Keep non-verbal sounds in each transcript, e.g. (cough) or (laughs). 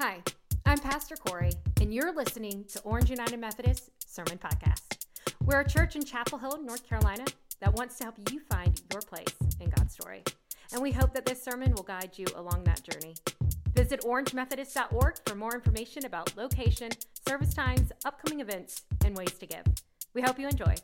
Hi, I'm Pastor Corey, and you're listening to Orange United Methodist Sermon Podcast. We're a church in Chapel Hill, North Carolina, that wants to help you find your place in God's story. And we hope that this sermon will guide you along that journey. Visit orangemethodist.org for more information about location, service times, upcoming events, and ways to give. We hope you enjoy.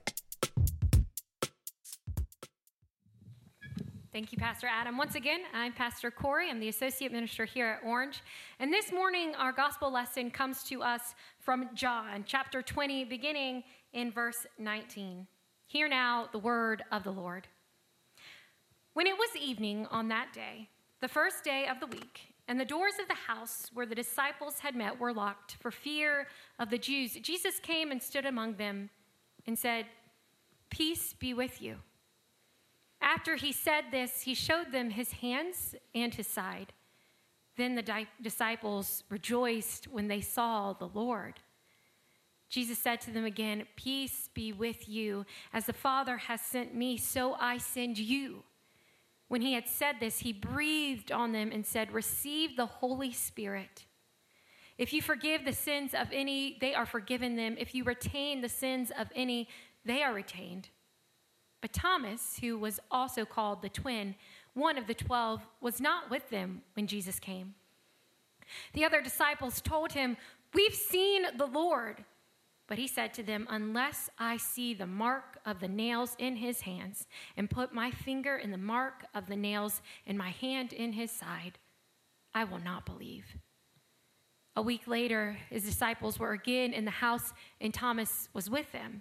Thank you, Pastor Adam. Once again, I'm Pastor Corey. I'm the associate minister here at Orange. And this morning, our gospel lesson comes to us from John, chapter 20, beginning in verse 19. Hear now the word of the Lord. When it was evening on that day, the first day of the week, and the doors of the house where the disciples had met were locked for fear of the Jews, Jesus came and stood among them and said, Peace be with you. After he said this, he showed them his hands and his side. Then the di- disciples rejoiced when they saw the Lord. Jesus said to them again, Peace be with you. As the Father has sent me, so I send you. When he had said this, he breathed on them and said, Receive the Holy Spirit. If you forgive the sins of any, they are forgiven them. If you retain the sins of any, they are retained. But Thomas, who was also called the twin, one of the twelve, was not with them when Jesus came. The other disciples told him, We've seen the Lord. But he said to them, Unless I see the mark of the nails in his hands, and put my finger in the mark of the nails, and my hand in his side, I will not believe. A week later, his disciples were again in the house, and Thomas was with them.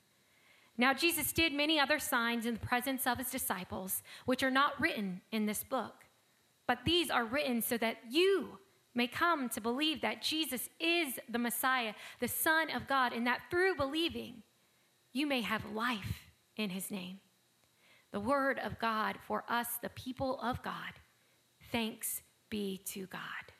Now, Jesus did many other signs in the presence of his disciples, which are not written in this book. But these are written so that you may come to believe that Jesus is the Messiah, the Son of God, and that through believing, you may have life in his name. The word of God for us, the people of God. Thanks be to God.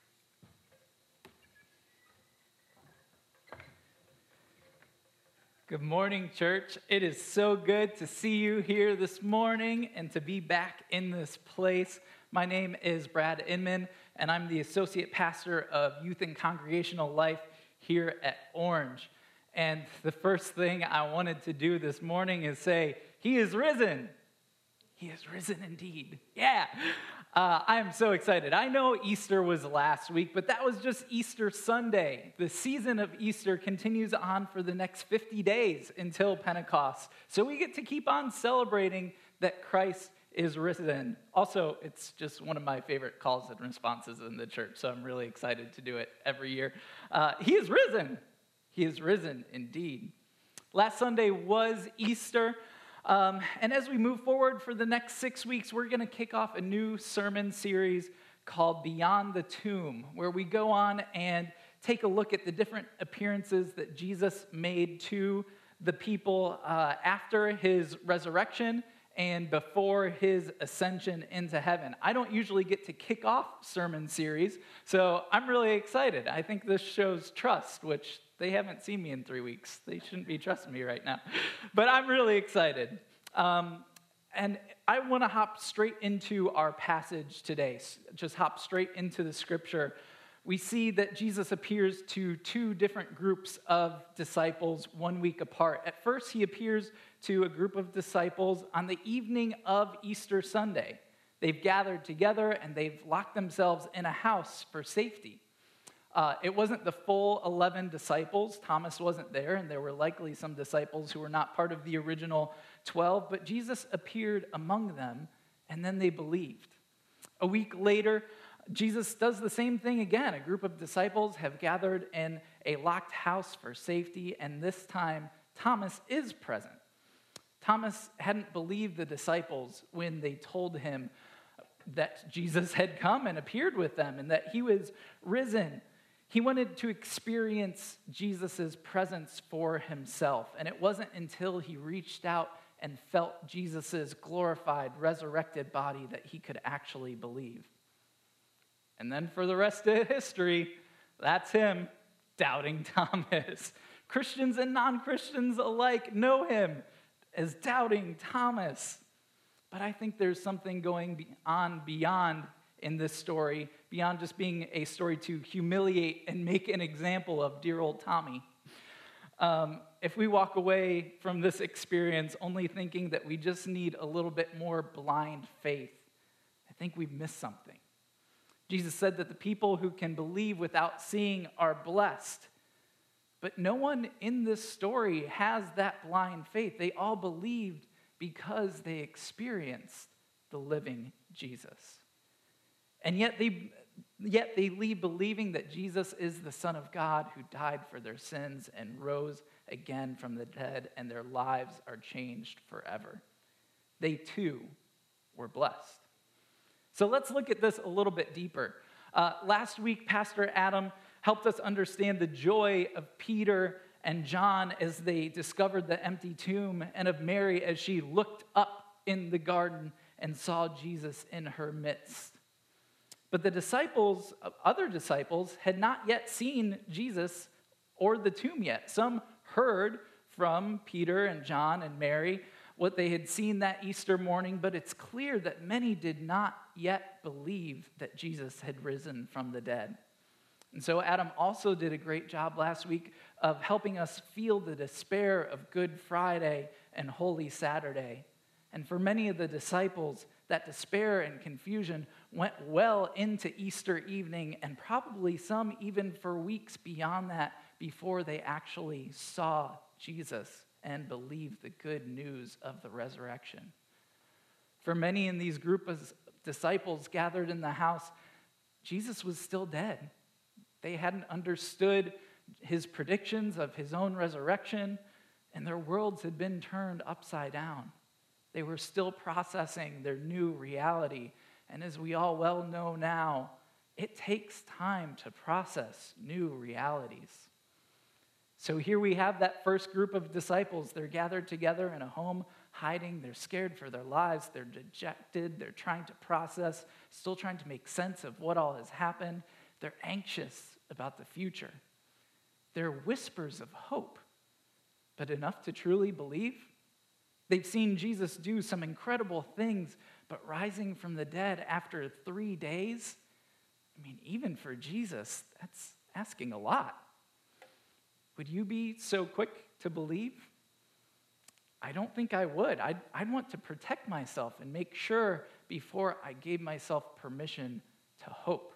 Good morning, church. It is so good to see you here this morning and to be back in this place. My name is Brad Inman, and I'm the Associate Pastor of Youth and Congregational Life here at Orange. And the first thing I wanted to do this morning is say, He is risen. He is risen indeed. Yeah. Uh, I am so excited. I know Easter was last week, but that was just Easter Sunday. The season of Easter continues on for the next 50 days until Pentecost. So we get to keep on celebrating that Christ is risen. Also, it's just one of my favorite calls and responses in the church, so I'm really excited to do it every year. Uh, he is risen. He is risen indeed. Last Sunday was Easter. Um, and as we move forward for the next six weeks, we're going to kick off a new sermon series called Beyond the Tomb, where we go on and take a look at the different appearances that Jesus made to the people uh, after his resurrection and before his ascension into heaven. I don't usually get to kick off sermon series, so I'm really excited. I think this shows trust, which they haven't seen me in three weeks. They shouldn't be trusting me right now. But I'm really excited. Um, and I want to hop straight into our passage today, just hop straight into the scripture. We see that Jesus appears to two different groups of disciples one week apart. At first, he appears to a group of disciples on the evening of Easter Sunday. They've gathered together and they've locked themselves in a house for safety. Uh, it wasn't the full 11 disciples. Thomas wasn't there, and there were likely some disciples who were not part of the original 12, but Jesus appeared among them, and then they believed. A week later, Jesus does the same thing again. A group of disciples have gathered in a locked house for safety, and this time Thomas is present. Thomas hadn't believed the disciples when they told him that Jesus had come and appeared with them and that he was risen. He wanted to experience Jesus' presence for himself. And it wasn't until he reached out and felt Jesus' glorified, resurrected body that he could actually believe. And then for the rest of history, that's him, doubting (laughs) Thomas. Christians and non Christians alike know him as doubting Thomas. But I think there's something going on beyond in this story beyond just being a story to humiliate and make an example of dear old Tommy. Um, if we walk away from this experience only thinking that we just need a little bit more blind faith, I think we've missed something. Jesus said that the people who can believe without seeing are blessed. But no one in this story has that blind faith. They all believed because they experienced the living Jesus. And yet they, yet they leave believing that Jesus is the Son of God who died for their sins and rose again from the dead, and their lives are changed forever. They too were blessed. So let's look at this a little bit deeper. Uh, last week, Pastor Adam helped us understand the joy of Peter and John as they discovered the empty tomb, and of Mary as she looked up in the garden and saw Jesus in her midst. But the disciples, uh, other disciples, had not yet seen Jesus or the tomb yet. Some heard from Peter and John and Mary what they had seen that Easter morning, but it's clear that many did not yet believe that Jesus had risen from the dead. And so Adam also did a great job last week of helping us feel the despair of Good Friday and Holy Saturday. And for many of the disciples, that despair and confusion went well into Easter evening, and probably some even for weeks beyond that before they actually saw Jesus and believed the good news of the resurrection. For many in these group of disciples gathered in the house, Jesus was still dead. They hadn't understood his predictions of his own resurrection, and their worlds had been turned upside down. They were still processing their new reality. And as we all well know now, it takes time to process new realities. So here we have that first group of disciples. They're gathered together in a home, hiding. They're scared for their lives. They're dejected. They're trying to process, still trying to make sense of what all has happened. They're anxious about the future. They're whispers of hope, but enough to truly believe? They've seen Jesus do some incredible things, but rising from the dead after three days, I mean, even for Jesus, that's asking a lot. Would you be so quick to believe? I don't think I would. I'd, I'd want to protect myself and make sure before I gave myself permission to hope.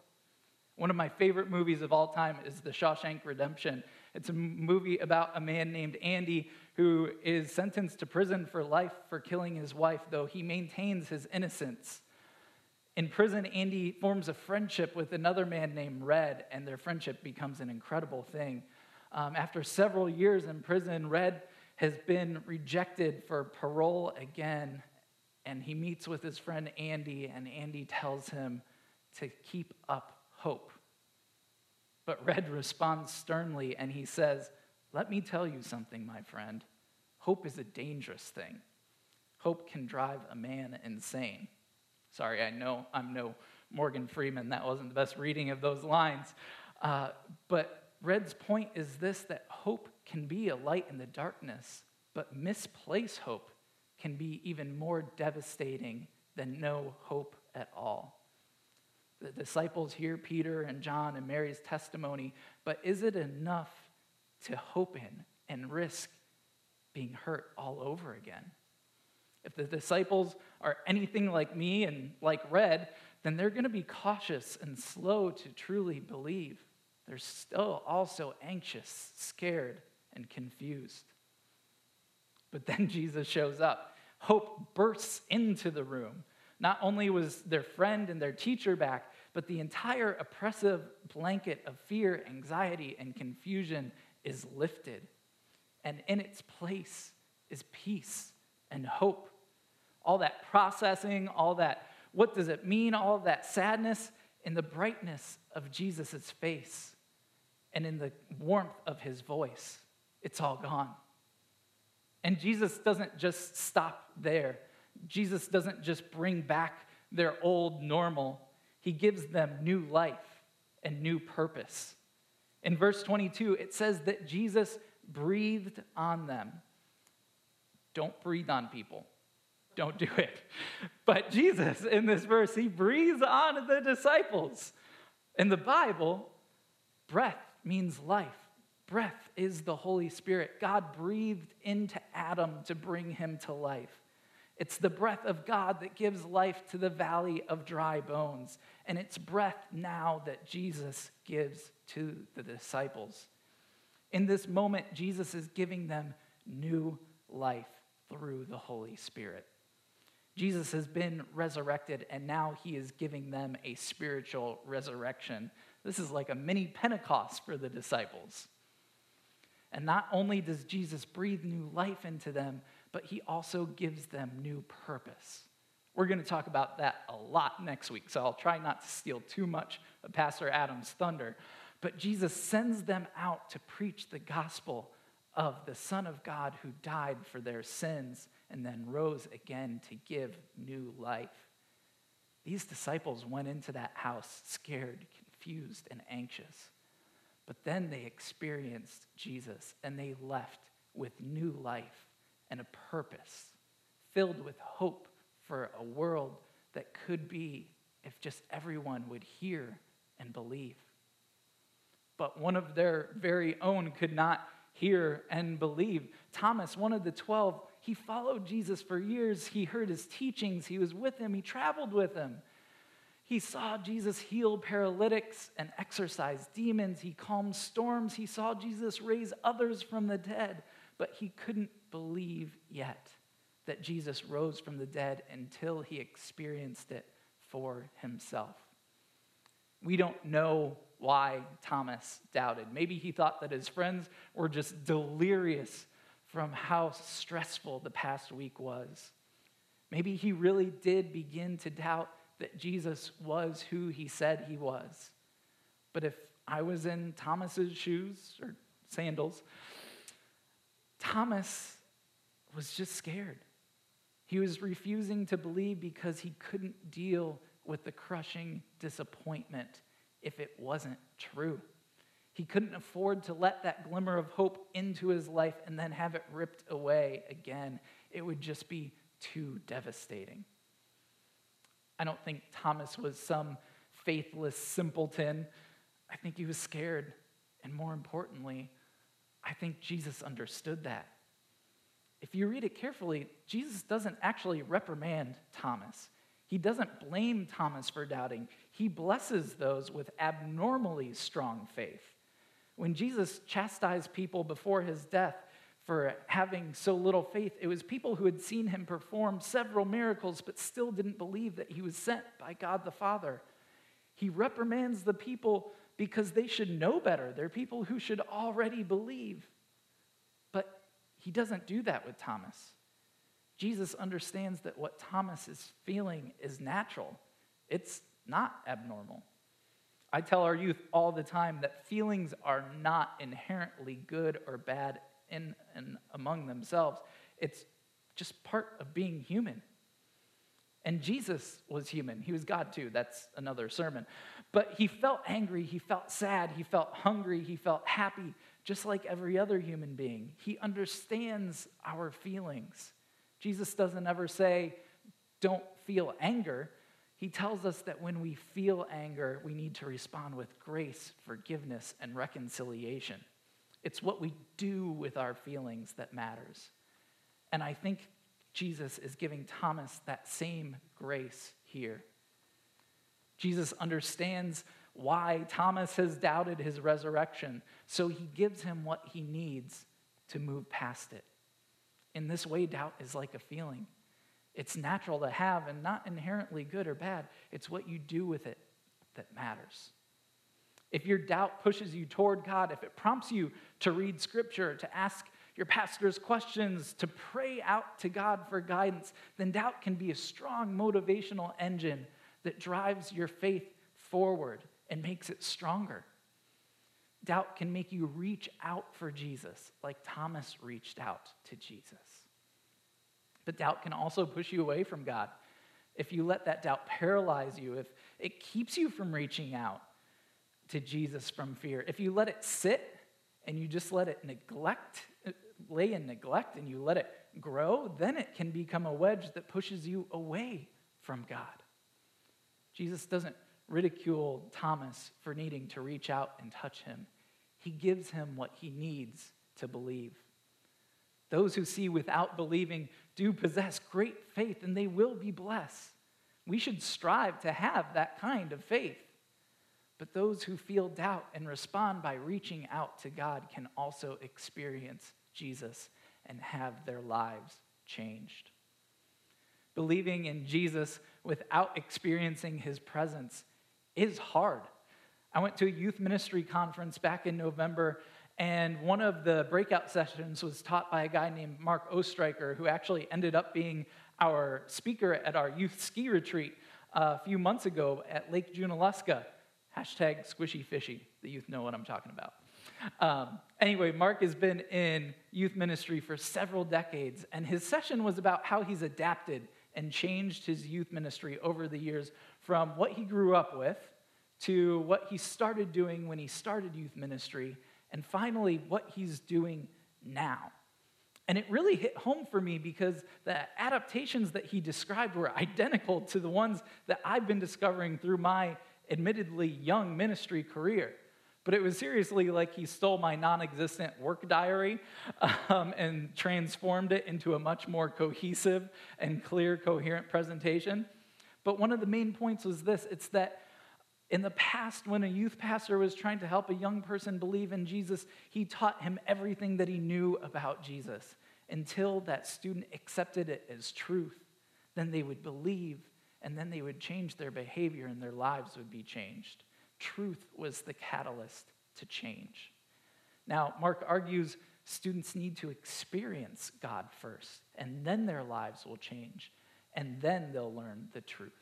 One of my favorite movies of all time is The Shawshank Redemption. It's a movie about a man named Andy who is sentenced to prison for life for killing his wife, though he maintains his innocence. In prison, Andy forms a friendship with another man named Red, and their friendship becomes an incredible thing. Um, after several years in prison, Red has been rejected for parole again, and he meets with his friend Andy, and Andy tells him to keep up hope. But Red responds sternly and he says, Let me tell you something, my friend. Hope is a dangerous thing. Hope can drive a man insane. Sorry, I know I'm no Morgan Freeman. That wasn't the best reading of those lines. Uh, but Red's point is this that hope can be a light in the darkness, but misplaced hope can be even more devastating than no hope at all. The disciples hear Peter and John and Mary's testimony, but is it enough to hope in and risk being hurt all over again? If the disciples are anything like me and like Red, then they're going to be cautious and slow to truly believe. They're still also anxious, scared, and confused. But then (laughs) Jesus shows up. Hope bursts into the room. Not only was their friend and their teacher back, but the entire oppressive blanket of fear, anxiety, and confusion is lifted. And in its place is peace and hope. All that processing, all that, what does it mean, all that sadness, in the brightness of Jesus' face. and in the warmth of his voice, it's all gone. And Jesus doesn't just stop there. Jesus doesn't just bring back their old normal, he gives them new life and new purpose. In verse 22, it says that Jesus breathed on them. Don't breathe on people. Don't do it. But Jesus, in this verse, he breathes on the disciples. In the Bible, breath means life. Breath is the Holy Spirit. God breathed into Adam to bring him to life. It's the breath of God that gives life to the valley of dry bones. And it's breath now that Jesus gives to the disciples. In this moment, Jesus is giving them new life through the Holy Spirit. Jesus has been resurrected, and now he is giving them a spiritual resurrection. This is like a mini Pentecost for the disciples. And not only does Jesus breathe new life into them, but he also gives them new purpose. We're going to talk about that a lot next week, so I'll try not to steal too much of Pastor Adam's thunder. But Jesus sends them out to preach the gospel of the Son of God who died for their sins and then rose again to give new life. These disciples went into that house scared, confused, and anxious. But then they experienced Jesus and they left with new life and a purpose, filled with hope for a world that could be if just everyone would hear and believe. But one of their very own could not hear and believe. Thomas, one of the 12, he followed Jesus for years. He heard his teachings, he was with him, he traveled with him. He saw Jesus heal paralytics and exorcise demons. He calmed storms. He saw Jesus raise others from the dead, but he couldn't believe yet that Jesus rose from the dead until he experienced it for himself. We don't know why Thomas doubted. Maybe he thought that his friends were just delirious from how stressful the past week was. Maybe he really did begin to doubt that Jesus was who he said he was. But if I was in Thomas's shoes or sandals, Thomas was just scared. He was refusing to believe because he couldn't deal with the crushing disappointment if it wasn't true. He couldn't afford to let that glimmer of hope into his life and then have it ripped away again. It would just be too devastating. I don't think Thomas was some faithless simpleton. I think he was scared. And more importantly, I think Jesus understood that. If you read it carefully, Jesus doesn't actually reprimand Thomas. He doesn't blame Thomas for doubting. He blesses those with abnormally strong faith. When Jesus chastised people before his death, for having so little faith. It was people who had seen him perform several miracles but still didn't believe that he was sent by God the Father. He reprimands the people because they should know better. They're people who should already believe. He doesn't do that with Thomas. Jesus understands that what Thomas is feeling is natural, it's not abnormal. I tell our youth all the time that feelings are not inherently good or bad in and among themselves. It's just part of being human. And Jesus was human. He was God too. That's another sermon. But he felt angry, he felt sad, he felt hungry, he felt happy, just like every other human being. He understands our feelings. Jesus doesn't ever say, don't feel anger. He tells us that when we feel anger, we need to respond with grace, forgiveness, and reconciliation. It's what we do with our feelings that matters. And I think Jesus is giving Thomas that same grace here. Jesus understands why Thomas has doubted his resurrection, so he gives him what he needs to move past it. In this way, doubt is like a feeling. It's natural to have and not inherently good or bad. It's what you do with it that matters if your doubt pushes you toward God, if it prompts you to read scripture, to ask your pastor's questions, to pray out to God for guidance, then doubt can be a strong motivational engine that drives your faith forward and makes it stronger. Doubt can make you reach out for Jesus, like Thomas reached out to Jesus. But doubt can also push you away from God. If you let that doubt paralyze you, if it keeps you from reaching out to Jesus from fear, if you let it sit and you just let it neglect, lay in neglect and you let it grow, then it can become a wedge that pushes you away from God. Jesus doesn't ridicule Thomas for needing to reach out and touch him. He gives him what he needs to believe. Those who see without believing do possess great faith and they will be blessed. We should strive to have that kind of faith. But those who feel doubt and respond by reaching out to God can also experience Jesus and have their lives changed. Believing in Jesus without experiencing his presence is hard. I went to a youth ministry conference back in November, and one of the breakout sessions was taught by a guy named Mark Oestreicher, who actually ended up being our speaker at our youth ski retreat uh, a few months ago at Lake Junaluska. Hashtag squishy fishy. The youth know what I'm talking about. Um, anyway, Mark has been in youth ministry for several decades, and his session was about how he's adapted and changed his youth ministry over the years from what he grew up with to what he started doing when he started youth ministry, and finally, what he's doing now. And it really hit home for me because the adaptations that he described were (laughs) identical to the ones that I've been discovering through my admittedly young ministry career. But it was seriously like he stole my non existent work diary (laughs) um, and transformed it into a much more cohesive and clear, coherent presentation. But one of the main points was this it's that in the past, when a youth pastor was trying to help a young person believe in Jesus, he taught him everything that he knew about Jesus until that student accepted it as truth. Then they would believe, and then they would change their behavior, and their lives would be changed. Truth was the catalyst to change. Now, Mark argues students need to experience God first, and then their lives will change, and then they'll learn the truth.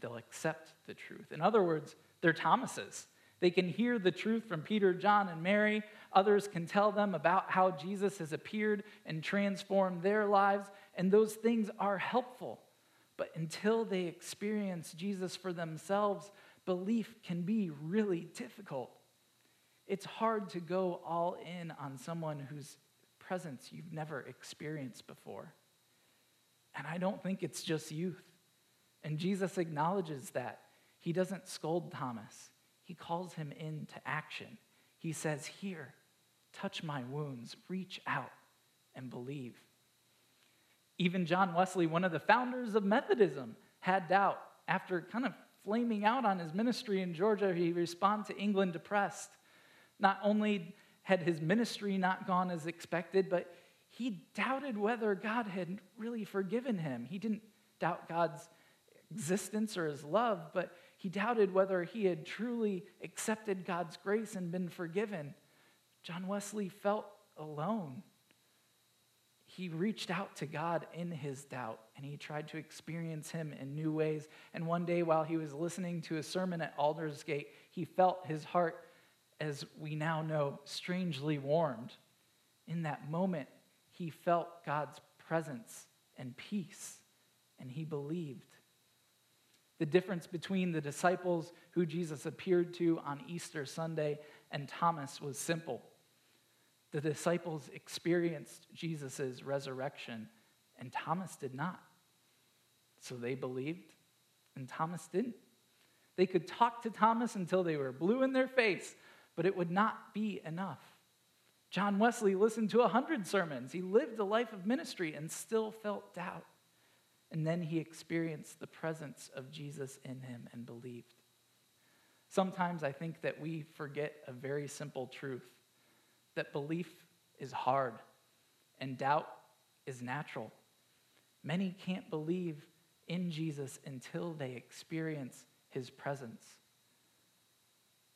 They'll accept the truth. In other words, they're Thomases. They can hear the truth from Peter, John, and Mary. Others can tell them about how Jesus has appeared and transformed their lives, and those things are helpful. But until they experience Jesus for themselves, belief can be really difficult. It's hard to go all in on someone whose presence you've never experienced before. And I don't think it's just youth. And Jesus acknowledges that. He doesn't scold Thomas, he calls him into action. He says, Here, touch my wounds, reach out and believe. Even John Wesley, one of the founders of Methodism, had doubt after kind of flaming out on his ministry in Georgia, he responded to England depressed. Not only had his ministry not gone as expected, but he doubted whether God had really forgiven him. He didn't doubt God's existence or his love, but he doubted whether he had truly accepted God's grace and been forgiven. John Wesley felt alone he reached out to God in his doubt and he tried to experience him in new ways. And one day, while he was listening to a sermon at Aldersgate, he felt his heart, as we now know, strangely warmed. In that moment, he felt God's presence and peace, and he believed. The difference between the disciples who Jesus appeared to on Easter Sunday and Thomas was simple. The disciples experienced Jesus' resurrection, and Thomas did not. So they believed, and Thomas didn't. They could talk to Thomas until they were blue in their face, but it would not be enough. John Wesley listened to a hundred sermons. He lived a life of ministry and still felt doubt. And then he experienced the presence of Jesus in him and believed. Sometimes I think that we forget a very simple truth that belief is hard and doubt is natural. Many can't believe in Jesus until they experience his presence.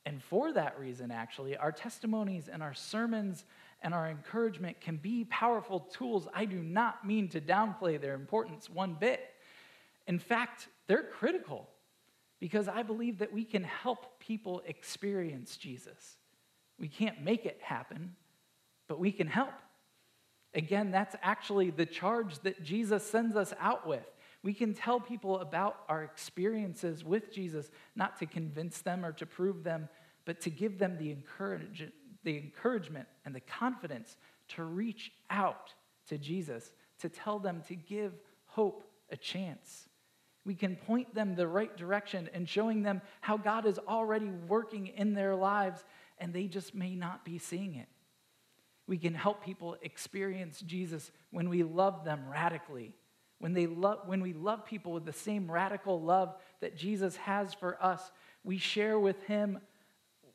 And for that reason, actually, our testimonies and our sermons and our encouragement can be powerful tools. I do not mean to downplay their importance one bit. In fact, they're critical because I believe that we can help people experience Jesus We can't make it happen, but we can help. Again, that's actually the charge that Jesus sends us out with. We can tell people about our experiences with Jesus, not to convince them or to prove them, but to give them the, encourage, the encouragement and the confidence to reach out to Jesus, to tell them to give hope a chance. We can point them the right direction and showing them how God is already working in their lives and they just may not be seeing it. We can help people experience Jesus when we love them radically. When, they love, when we love people with the same radical love that Jesus has for us, we share with him,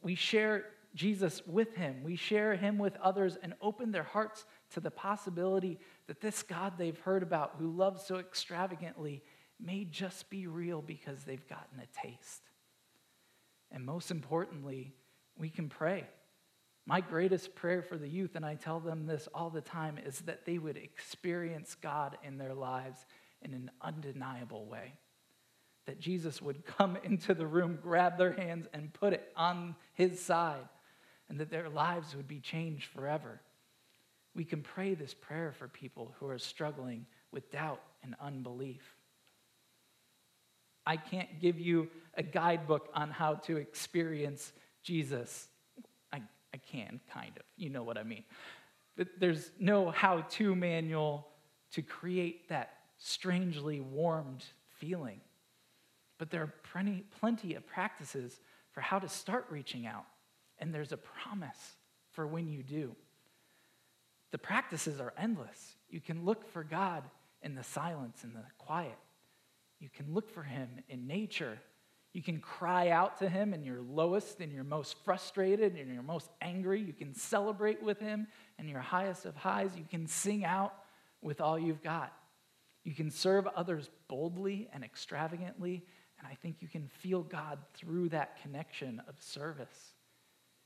we share Jesus with him. We share him with others and open their hearts to the possibility that this God they've heard about, who loves so extravagantly, may just be real because they've gotten a taste. And most importantly, we can pray. My greatest prayer for the youth, and I tell them this all the time, is that they would experience God in their lives in an undeniable way. That Jesus would come (laughs) into the room, grab their hands, and put it on his side, and that their lives would be changed forever. We can pray this prayer for people who are struggling with doubt and unbelief. I can't give you a guidebook on how to experience Jesus. I, I can, kind of. You know what I mean. But there's no how to manual to create that strangely warmed feeling. But there are plenty, plenty of practices for how to start reaching out. And there's a promise for when you do. The practices are endless. You can look for God in the silence and the quiet. You can look for him in nature. You can cry out to him in your lowest and your most frustrated and your most angry. You can celebrate with him in your highest of highs. You can sing out with all you've got. You can serve others boldly and extravagantly. And I think you can feel God through that connection of service.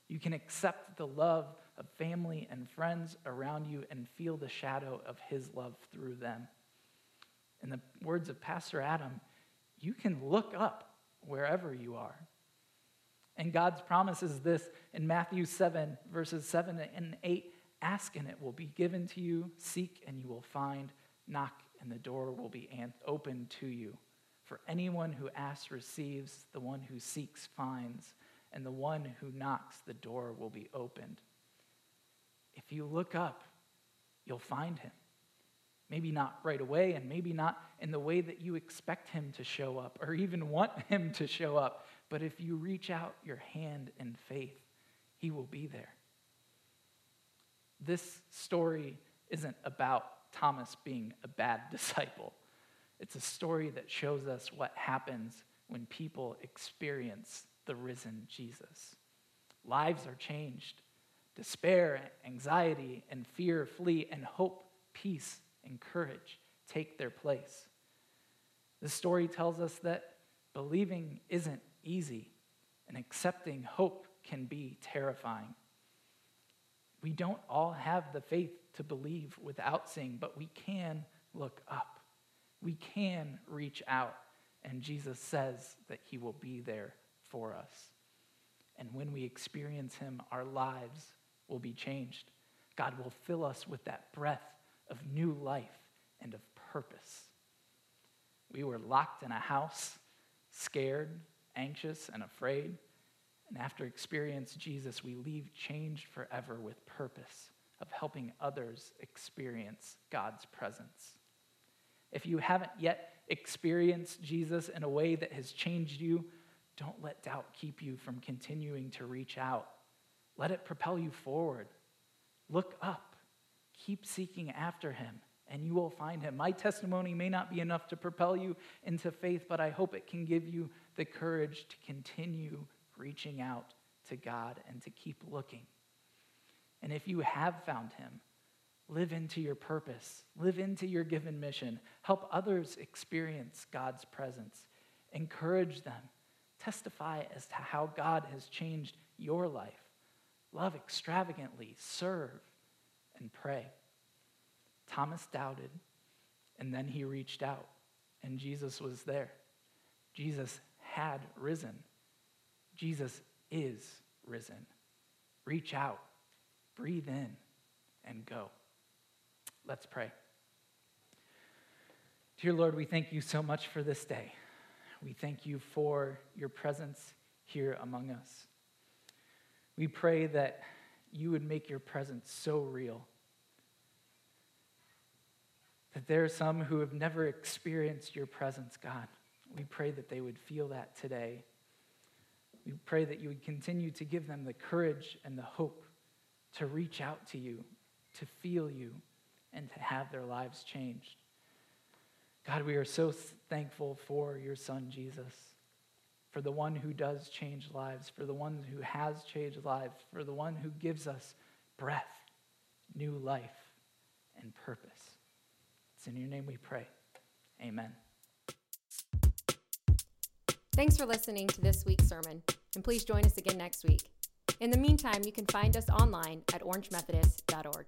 You can accept the love of family and friends around you and feel the shadow of his love through them in the words of Pastor Adam, you can look up wherever you are. And God's promise is this in Matthew 7, verses 7 and 8 Ask and it will be given to you, seek and you will find, knock and the door will be opened to you. For anyone who asks receives, the one who seeks finds, and the one who knocks, the door will be opened. If you look up, you'll find him. Maybe not right away, and maybe not in the way that you expect him to show up or even want (laughs) him to show up. But if you reach out your hand in faith, he will be there. This story isn't about Thomas being a bad (laughs) disciple. It's a story that shows us what happens when people experience the risen Jesus. Lives are changed. Despair, anxiety, and fear flee, and hope, peace, and courage take their place. The story tells us that believing isn't easy, and accepting hope can be terrifying. We don't all have the faith to believe without seeing, but we can look up. We can reach out, and Jesus says that He will be there for us. And when we experience Him, our lives will be changed. God will fill us with that breath of new life and of purpose. We were locked in a house, scared, anxious, and afraid. And after experience Jesus, we leave changed forever with purpose of helping others experience God's presence. If you haven't yet experienced Jesus in a way that has changed you, don't let doubt keep you from continuing to reach out. Let it propel you forward. Look up. Keep seeking after him, and you will find him. My testimony may not be enough to propel you into faith, but I hope it can give you the courage to continue reaching out to God and to keep looking. And if you have found him, live into your purpose, live into your given mission, help others experience God's presence, encourage them, testify as to how God has changed your life, love extravagantly, serve, and pray. Thomas doubted, and then he reached out, and Jesus was there. Jesus had risen. Jesus is risen. reach out, breathe in, and go. Let's pray. Dear Lord, we thank you so much for this day. We thank you for your presence here among us. We pray that you would make your presence so real that there are some who have never experienced your presence, God. We pray that they would feel that today. We pray that you would continue to give them the courage and the hope to reach out to you, to feel you, and to have their lives changed. God, we are so thankful for your son, Jesus, for the one who does change lives, for the one who has changed lives, for the one who gives us breath, new life, and purpose. It's in your name we pray. Amen. Thanks for listening to this week's sermon, and please join us again next week. In the meantime, you can find us online at orangemethodist.org.